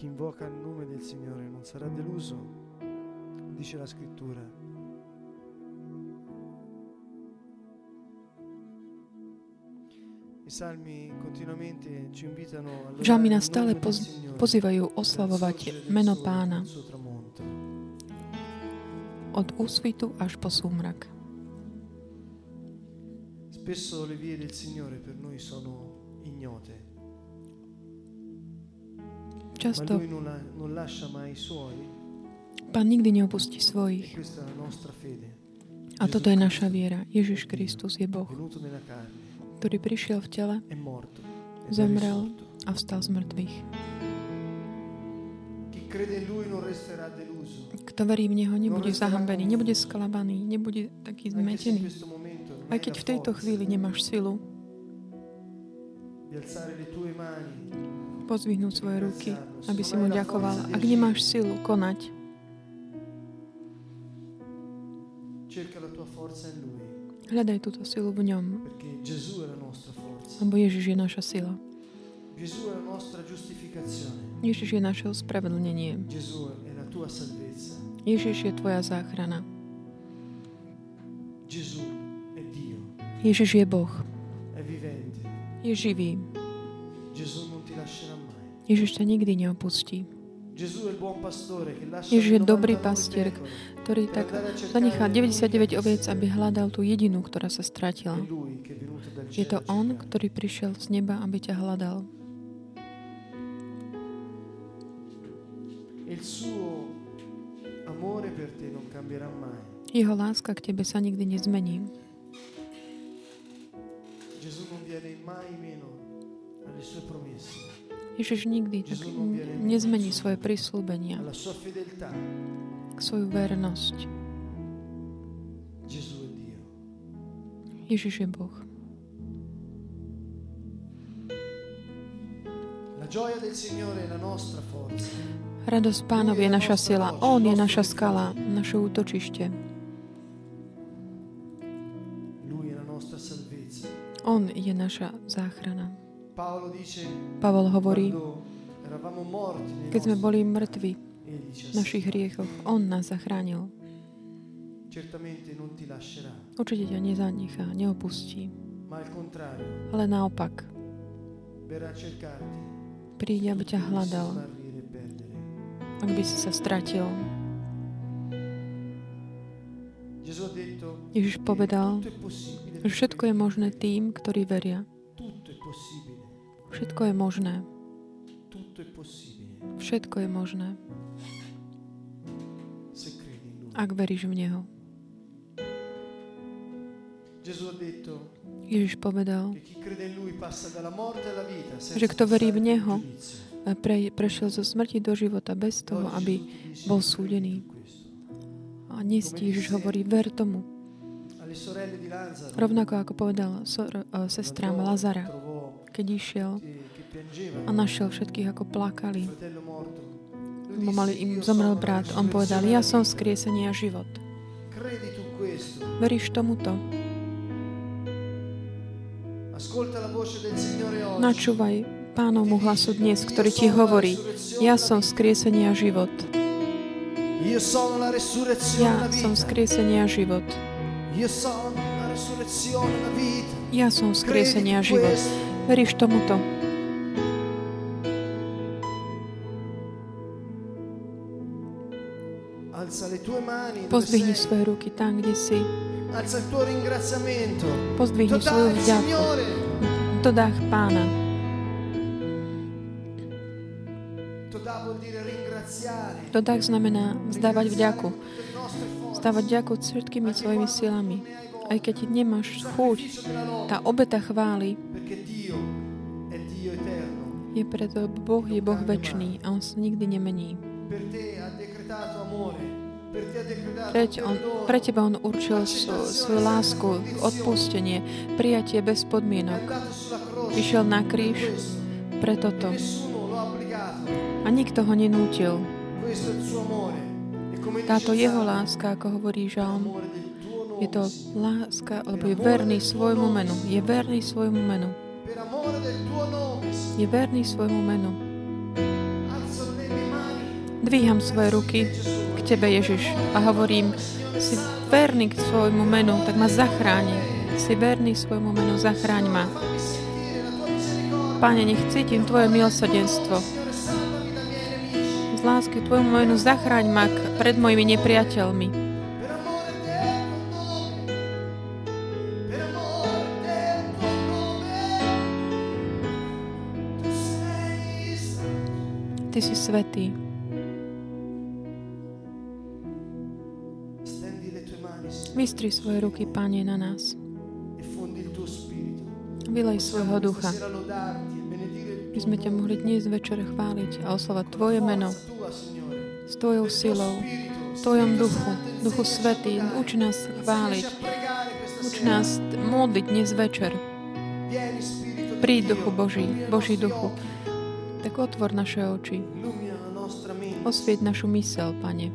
Chi invoca il nome del Signore non sarà deluso, dice la scrittura. I salmi continuamente ci invitano a Žalmy nás stále poz, pozývajú oslavovať meno pána od úsvitu až po súmrak. Spesso le vie del Signore per noi sono ignote, suoi Pán nikdy neopustí e svojich. fede. A toto je naša viera. Ježiš Kristus je Boh, ktorý prišiel v tele Zomrel. a vstal z mŕtvych. Kto verí v Neho, nebude zahambený, nebude sklabaný, nebude taký zmetený. Aj keď v tejto chvíli nemáš silu pozvihnúť svoje ruky, aby si mu ďakoval. Ak nemáš silu konať, hľadaj túto silu v ňom, lebo Ježiš je naša sila. Ježiš je naše ospravedlnenie. Ježiš je tvoja záchrana. Ježiš je Boh. Je živý. Gesù Ježiš ťa nikdy neopustí. Ježiš je dobrý 99 pastier, ktorý tak zanechá quella 99 che oviec, aby hľadal tú jedinú, ktorá sa stratila. Je to On, ktorý prišiel z neba, aby ťa hľadal. Jeho láska k tebe sa nikdy nezmení. Gesù non viene mai meno alle sue promesse, Ježiš nikdy tak nezmení svoje fedeltà. svoju vernosť. Ježiš je Boh. Radosť pánov je naša sila. On je naša skala, naše útočište. On je naša záchrana. Pavol hovorí, keď sme boli mŕtvi v našich hriechoch, On nás zachránil. Určite ťa nezanechá, neopustí. Ale naopak, príde, aby ťa hľadal, e ak by si sa stratil. Ježiš povedal, že všetko je možné tým, ktorí veria. Všetko je možné. Všetko je možné, ak veríš v Neho. Ježiš povedal, Že kto verí v Neho, a pre, prešiel zo smrti do života bez toho, aby bol súdený. A dnes ti Ježiš hovorí, ver tomu. Rovnako ako povedal so, uh, sestrám Lazara, trovò keď išiel a našiel všetkých, ako plakali. Lebo mali, im "Io zomrel brat. On povedal, ja som vita." skriesenie a život. Veríš tomuto? Načúvaj pánovmu hlasu dnes, ktorý ti hovorí, ja som skriesenie a život. Ja som skriesenie a život. Ja som skriesenie a život. Veríš tomuto? Pozdvihni svoje ruky tam, kde si. Pozdvihni To svoju vďaku. To dách pána. To dách znamená vzdávať vďaku. Vzdávať vďaku všetkými svojimi silami. Aj keď nemáš chuť, tá obeta chváli je preto Boh je Boh väčší a On sa nikdy nemení. Preč on, pre teba On určil svo- svoju lásku, odpustenie, prijatie bez podmienok. Išiel na kríž pre toto. Obbligato. A nikto ho nenútil. E Táto jeho láska, ako hovorí Žalm, je to láska, alebo je verný svojmu menu. Je verný svojmu menu. Je verný svojmu menu. Dvíham svoje ruky k Tebe, Ježiš, a hovorím, si verný k svojmu menu, tak ma zachráni. Si verný svojmu menu, zachráň ma. Pane, nech cítim Tvoje milosrdenstvo. Z lásky Tvojmu menu zachráň ma pred mojimi nepriateľmi. Ty si svetý. Vystri svoje ruky, Pane, na nás. Vylej svojho ducha. By sme ťa mohli dnes večer chváliť a oslovať Tvoje meno s Tvojou silou, v Tvojom duchu, Duchu Svetý. Uč nás chváliť. Uč nás modliť dnes večer. Príď, Duchu Boží, Boží Duchu. Tak otvor naše oči. Osvieť našu mysel, Pane.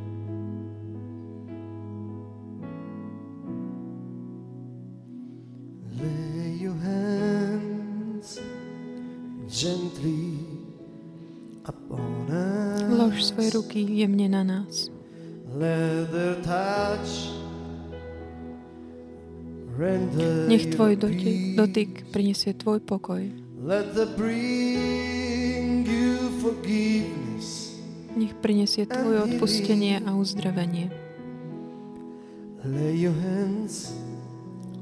Vlož svoje ruky jemne na nás. Nech tvoj dotyk, dotyk prinesie tvoj pokoj. Let the nech prinesie Tvoje odpustenie a uzdravenie.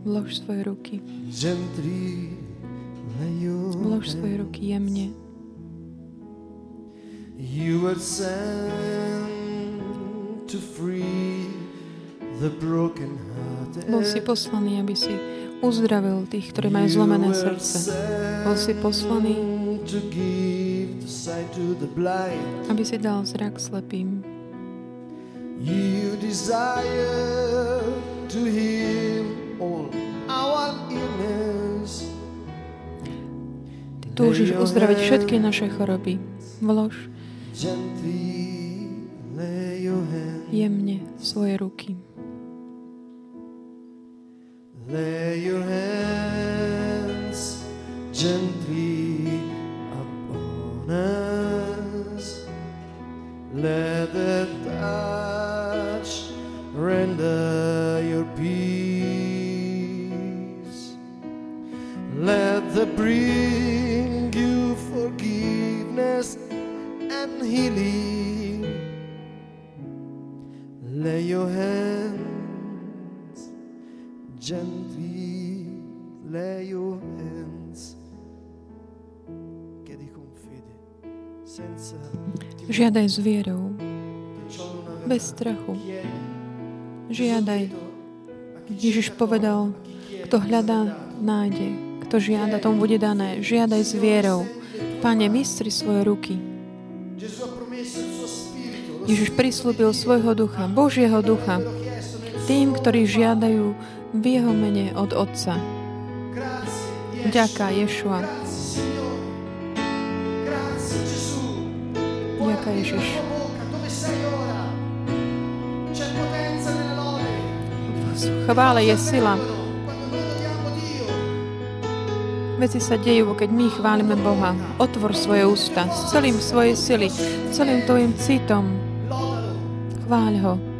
Vlož svoje ruky. Vlož svoje ruky jemne. You were sent to free the broken hearted. Bol si poslaný, aby si uzdravil tých, ktorí majú zlomené srdce. Bol si poslaný, aby si dal zrak slepým. You desire to heal all our illness. Ty túžiš uzdraviť všetky naše choroby. Vlož jemne svoje ruky. Lay your hands gently us. Let the touch render your peace. Let the bring you forgiveness and healing. Lay your hands gently lay your hands. Žiadaj s vierou, bez strachu. Žiadaj. Ježiš povedal, kto hľadá, nájde. Kto žiada, tomu bude dané. Žiadaj s vierou. Pane, mistri svoje ruky. Ježiš prislúbil svojho ducha, Božieho ducha, tým, ktorí žiadajú v jeho mene od Otca. Ďaká Ješua. Ďaká Ježiš. Chvále je sila. Veci sa dejú, keď my chválime Boha. Otvor svoje ústa s celým svojej sily, celým tvojim citom. Chváľ ho.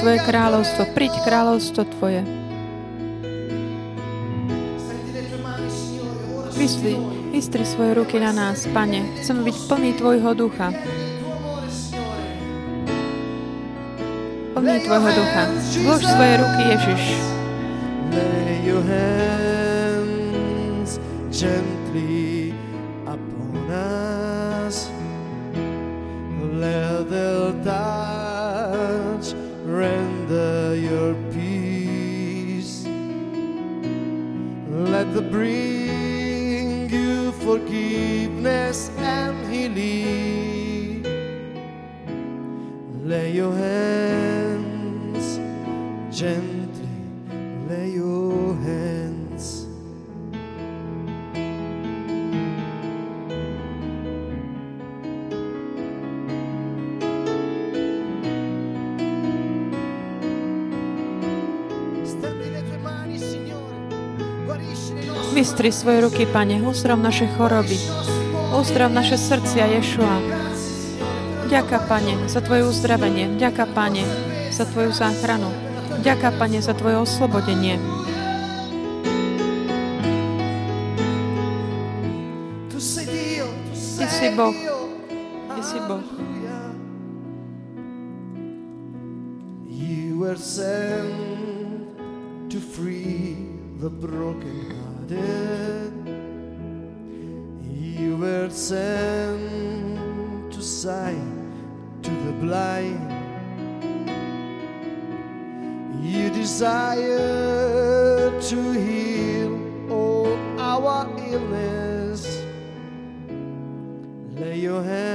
Tvoje kráľovstvo, príď kráľovstvo Tvoje. Vystri, vystri svoje ruky na nás, Pane. Chceme byť plný Tvojho ducha. Plný Tvojho ducha. Vlož svoje ruky, Ježiš. Lay your hands gently The bring you forgiveness and healing. Lay your hands gently, Vystri svoje ruky, Pane, uzdrav naše choroby. Uzdrav naše srdcia, Ješua. Ďaká, Pane, za Tvoje uzdravenie. Ďaká, Pane, za Tvoju záchranu. Ďaká, Pane, za Tvoje oslobodenie. Ty si Boh. Ty si Boh. You were sent to free the You were sent to sight to the blind. You desire to heal all our illness. Lay your hands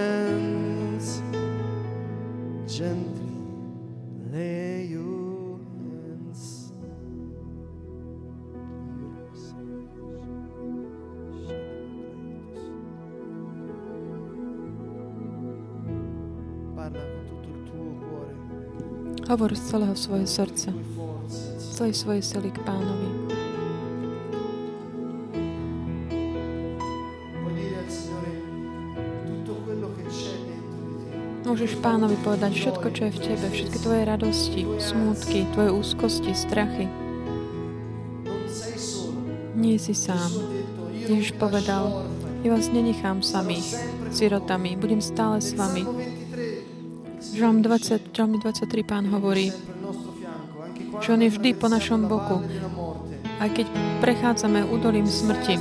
Hovor z celého svojho srdca, celej svojej sily k pánovi. Môžeš pánovi povedať všetko, čo je v tebe, všetky tvoje radosti, smútky, tvoje úzkosti, strachy. Nie si sám. Ježiš povedal, ja vás nenechám sami, sirotami, budem stále s vami. Žalm 20, Žalm 23 pán hovorí, že on je vždy po našom boku, aj keď prechádzame údolím smrti.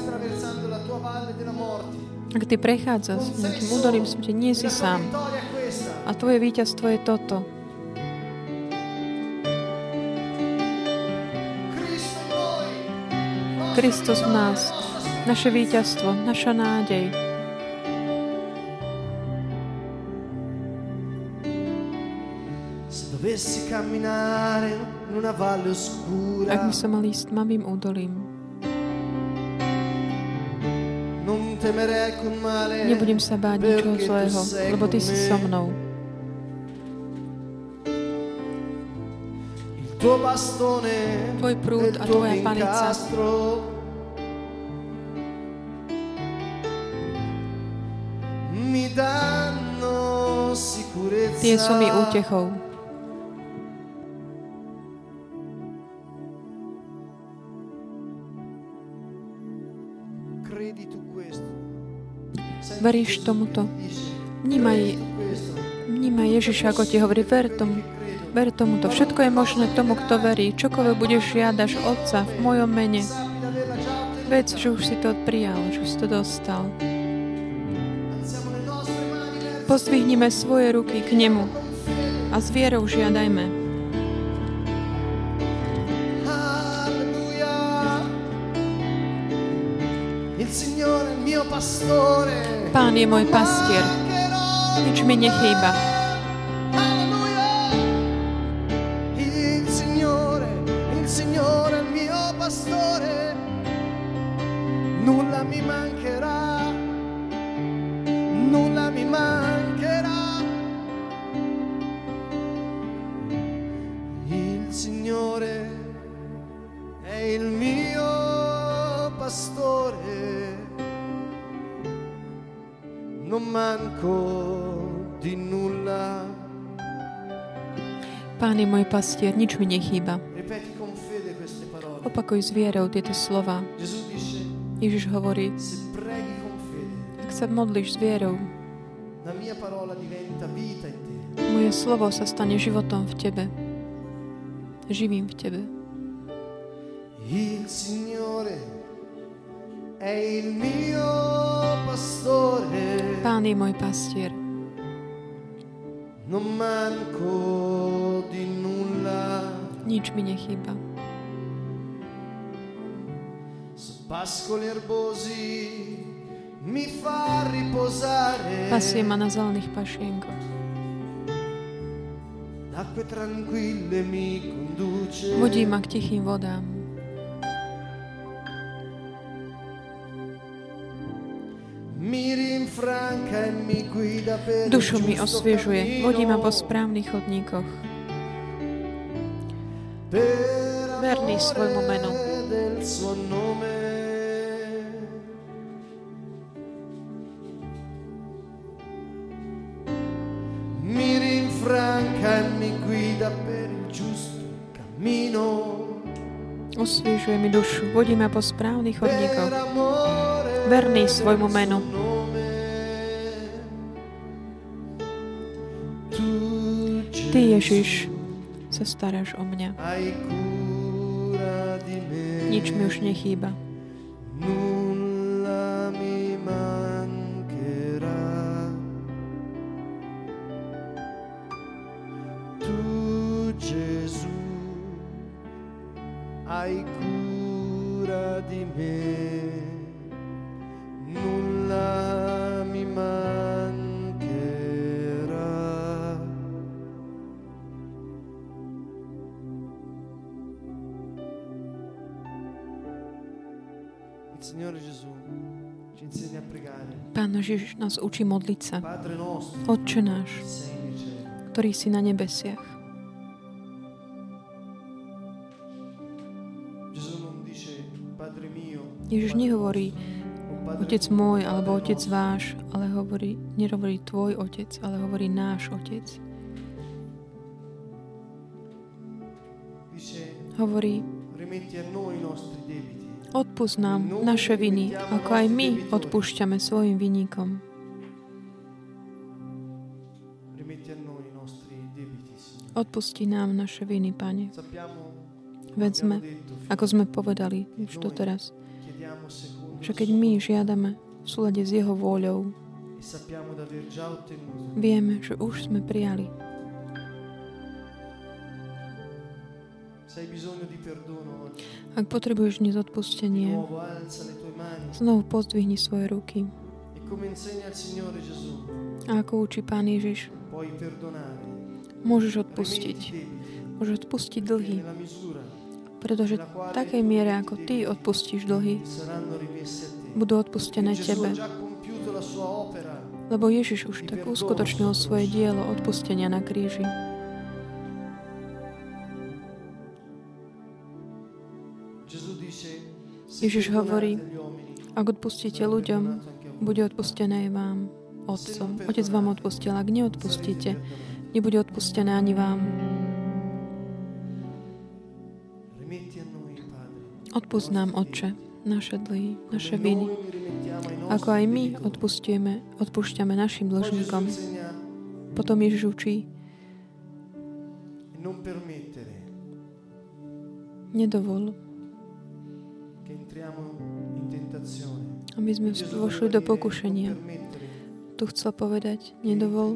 Ak ty prechádzaš nejakým údolím smrti, nie si sám. A tvoje víťazstvo je toto. Kristus v nás, naše víťazstvo, naša nádej. Ak by som mal ísť tmavým údolím, nebudem sa báť ničoho zlého, lebo Ty si so mnou. Tvoj prúd a Tvoja panica Tie sú mi útechou. Veríš tomuto? Vnímaj, vnímaj Ježiša, ako ti hovorí, ver tomu, ver tomuto. Všetko je možné tomu, kto verí. Čokoľvek budeš žiadaš Otca v mojom mene. Vec, že už si to prijal, že už si to dostal. Pozdvihnime svoje ruky k nemu a s vierou žiadajme. Pán je môj pastier. Nič mi nechýba. Pán je môj pastier, nič mi nechýba. Opakuj s vierou tieto slova. Ježiš hovorí, ak sa modlíš s vierou, moje slovo sa stane životom v tebe. Živým v tebe. Il Signore è il mio pastore. Pán je môj pastier. Non manco. Nič mi nechýba. Pasie ma na zelených pašienkoch. Vodí ma k tichým vodám. Dušu mi osviežuje, vodí ma po správnych chodníkoch verný svojmu menu. Mi rinfranca e mi guida per il giusto cammino. Osviežuje mi dušu, vodí ma po správnych chodníkoch. Verný svojmu menu. Ty, Ježiš, sa staráš o mňa. Nič mi už nechýba. Pán Ježiš nás učí modliť sa. Otče náš, ktorý si na nebesiach. Ježiš nehovorí Otec môj alebo Otec váš, ale hovorí, nehovorí tvoj Otec, ale hovorí náš Otec. Hovorí, Odpust nám naše viny, ako aj my odpúšťame svojim vinníkom. Odpusti nám naše viny, Pane. Veď sme, ako sme povedali už doteraz, že keď my žiadame v súlade s Jeho vôľou, vieme, že už sme prijali. Ak potrebuješ dnes odpustenie, znovu pozdvihni svoje ruky. A ako učí Pán Ježiš, môžeš odpustiť. Môžeš odpustiť dlhy. Pretože v takej miere, ako ty odpustíš dlhy, budú odpustené tebe. Lebo Ježiš už tak uskutočnil svoje dielo odpustenia na kríži. Ježiš hovorí, ak odpustíte ľuďom, bude odpustené aj vám, Otcom. Otec vám odpustil, ak neodpustíte, nebude odpustené ani vám. Odpust nám, Otče, naše dlhy, naše viny, ako aj my odpustíme, odpúšťame našim dlžníkom. Potom Ježiš učí, nedovol, aby sme vošli do pokušenia. Tu chcel povedať, nedovol,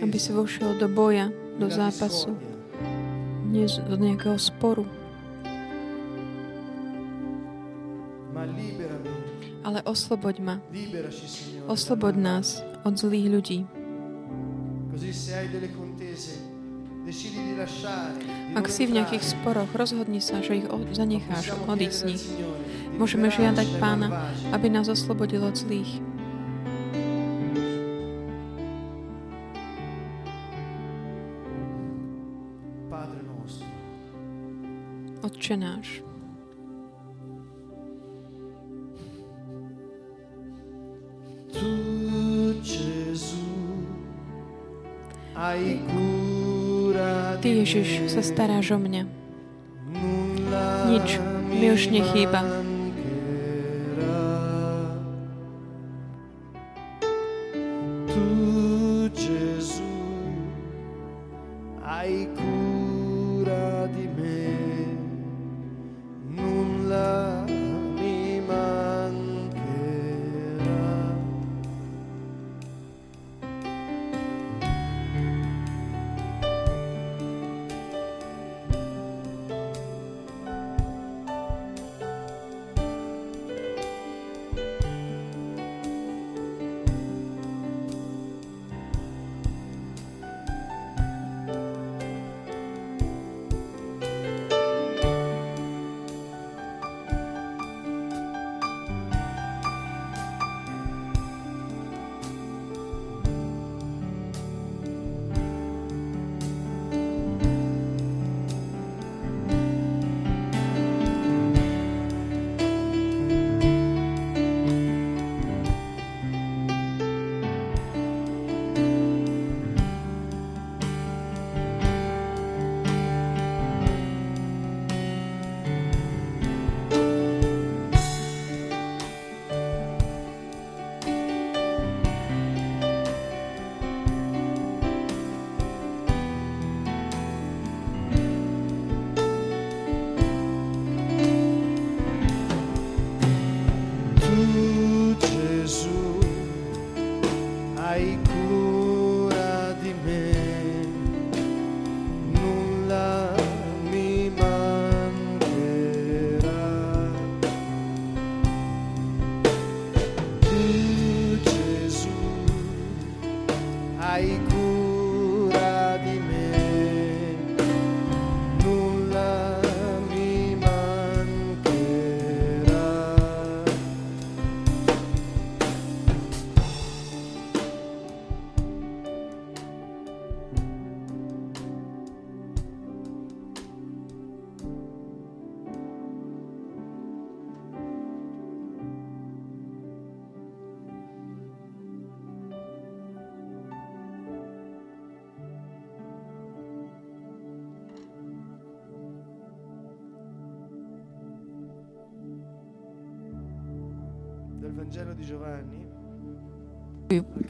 aby si vošiel do boja, do zápasu, nie do nejakého sporu. Ale osloboď ma. Osloboď nás od zlých ľudí. Ak si v nejakých sporoch, rozhodni sa, že ich zanecháš, odísť z nich. Môžeme žiadať Pána, aby nás oslobodil od zlých. Otče náš. Sa staráš o mňa. Nič mi už nechýba.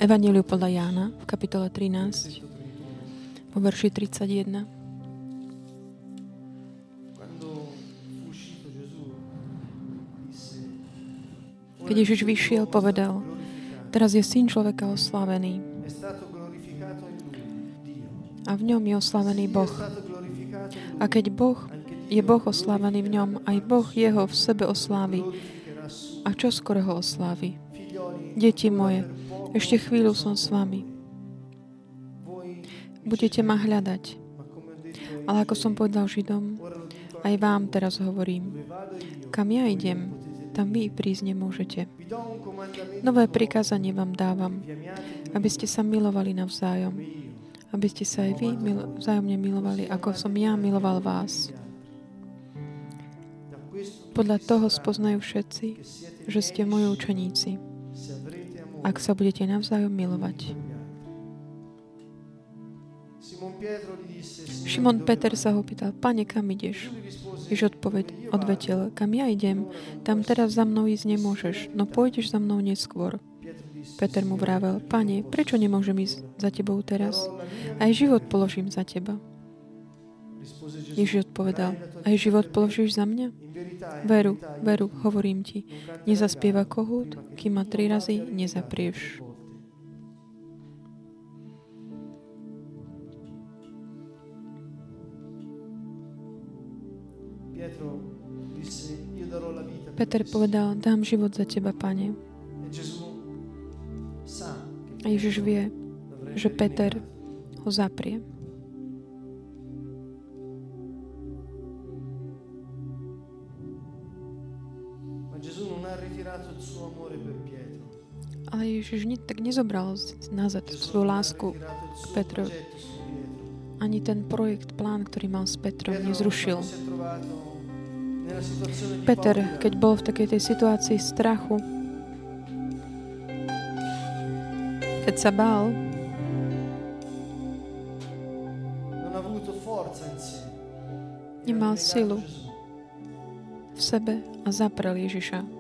Evangeliu podľa Jána v kapitole 13 vo verši 31. Keď Ježiš vyšiel, povedal, teraz je Syn človeka oslavený a v ňom je oslavený Boh. A keď Boh je Boh oslavený v ňom, aj Boh jeho v sebe oslávi. A čo skoro ho oslávi? Deti moje, ešte chvíľu som s vami. Budete ma hľadať. Ale ako som povedal Židom, aj vám teraz hovorím. Kam ja idem, tam vy prísť nemôžete. Nové prikázanie vám dávam, aby ste sa milovali navzájom. Aby ste sa aj vy mil- vzájomne milovali, ako som ja miloval vás. Podľa toho spoznajú všetci, že ste moji učeníci ak sa budete navzájom milovať. Šimon Peter sa ho pýtal, pane, kam ideš? Jež odpoveď, odvetel, kam ja idem, tam teraz za mnou ísť nemôžeš, no pôjdeš za mnou neskôr. Peter mu vravel, pane, prečo nemôžem ísť za tebou teraz? Aj život položím za teba. Ježiš odpovedal, aj život položíš za mňa? Veru, veru, hovorím ti, nezaspieva kohút, kým ma tri razy nezaprieš. Peter povedal, dám život za teba, pane. A Ježiš vie, že Peter ho zaprie. Ale Ježiš tak nezobral nazad svoju lásku k Petrovi. Ani ten projekt, plán, ktorý mal s Petrom, nezrušil. Peter, keď bol v takej tej situácii strachu, keď sa bál, nemal silu v sebe a zaprel Ježiša.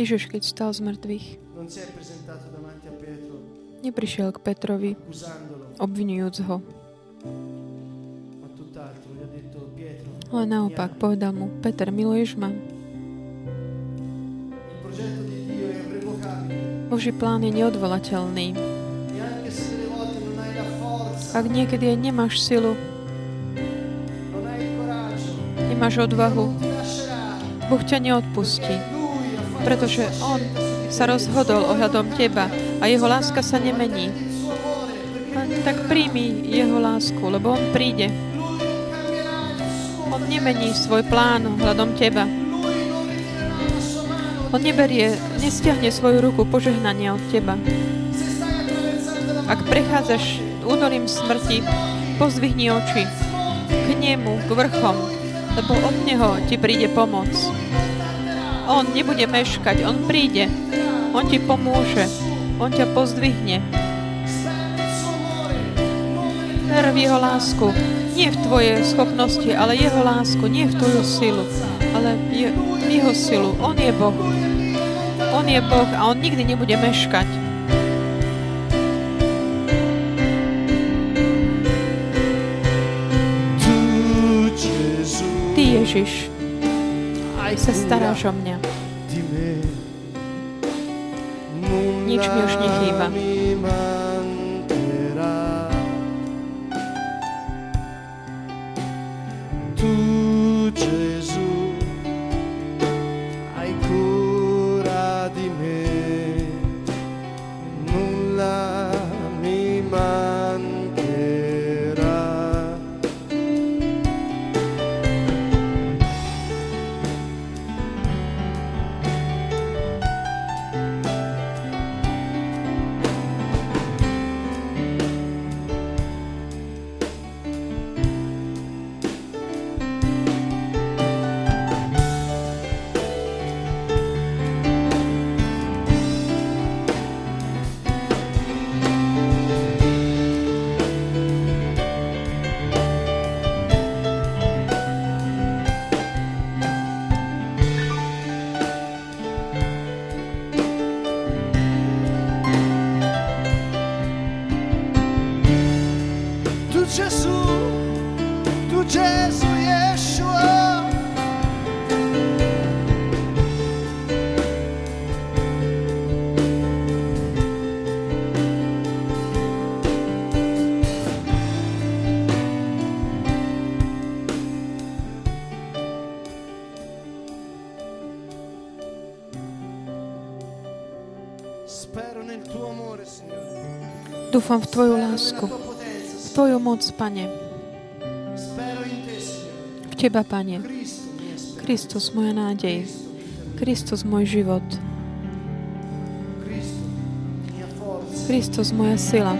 Ježiš, keď stal z mŕtvych, neprišiel k Petrovi, obvinujúc ho. Ale naopak povedal mu, Peter, miluješ ma? Boží plán je neodvolateľný. Ak niekedy aj nemáš silu, nemáš odvahu, Boh ťa neodpustí pretože On sa rozhodol ohľadom teba a Jeho láska sa nemení. Tak príjmi Jeho lásku, lebo On príde. On nemení svoj plán ohľadom teba. On neberie, nestiahne svoju ruku požehnania od teba. Ak prechádzaš únorím smrti, pozvihni oči k nemu, k vrchom, lebo od Neho ti príde pomoc. On nebude meškať, On príde. On ti pomôže. On ťa pozdvihne. Ver v Jeho lásku. Nie v tvoje schopnosti, ale Jeho lásku. Nie v tvoju silu, ale v Jeho silu. On je Boh. On je Boh a On nikdy nebude meškať. Ty, Ježiš, sa staráš o mňa. Nič mi už nechýba. Dúfam v Tvoju lásku, v Tvoju moc, Pane. V Teba, Pane. Kristus, moja nádej. Kristus, môj život. Kristus, moja sila.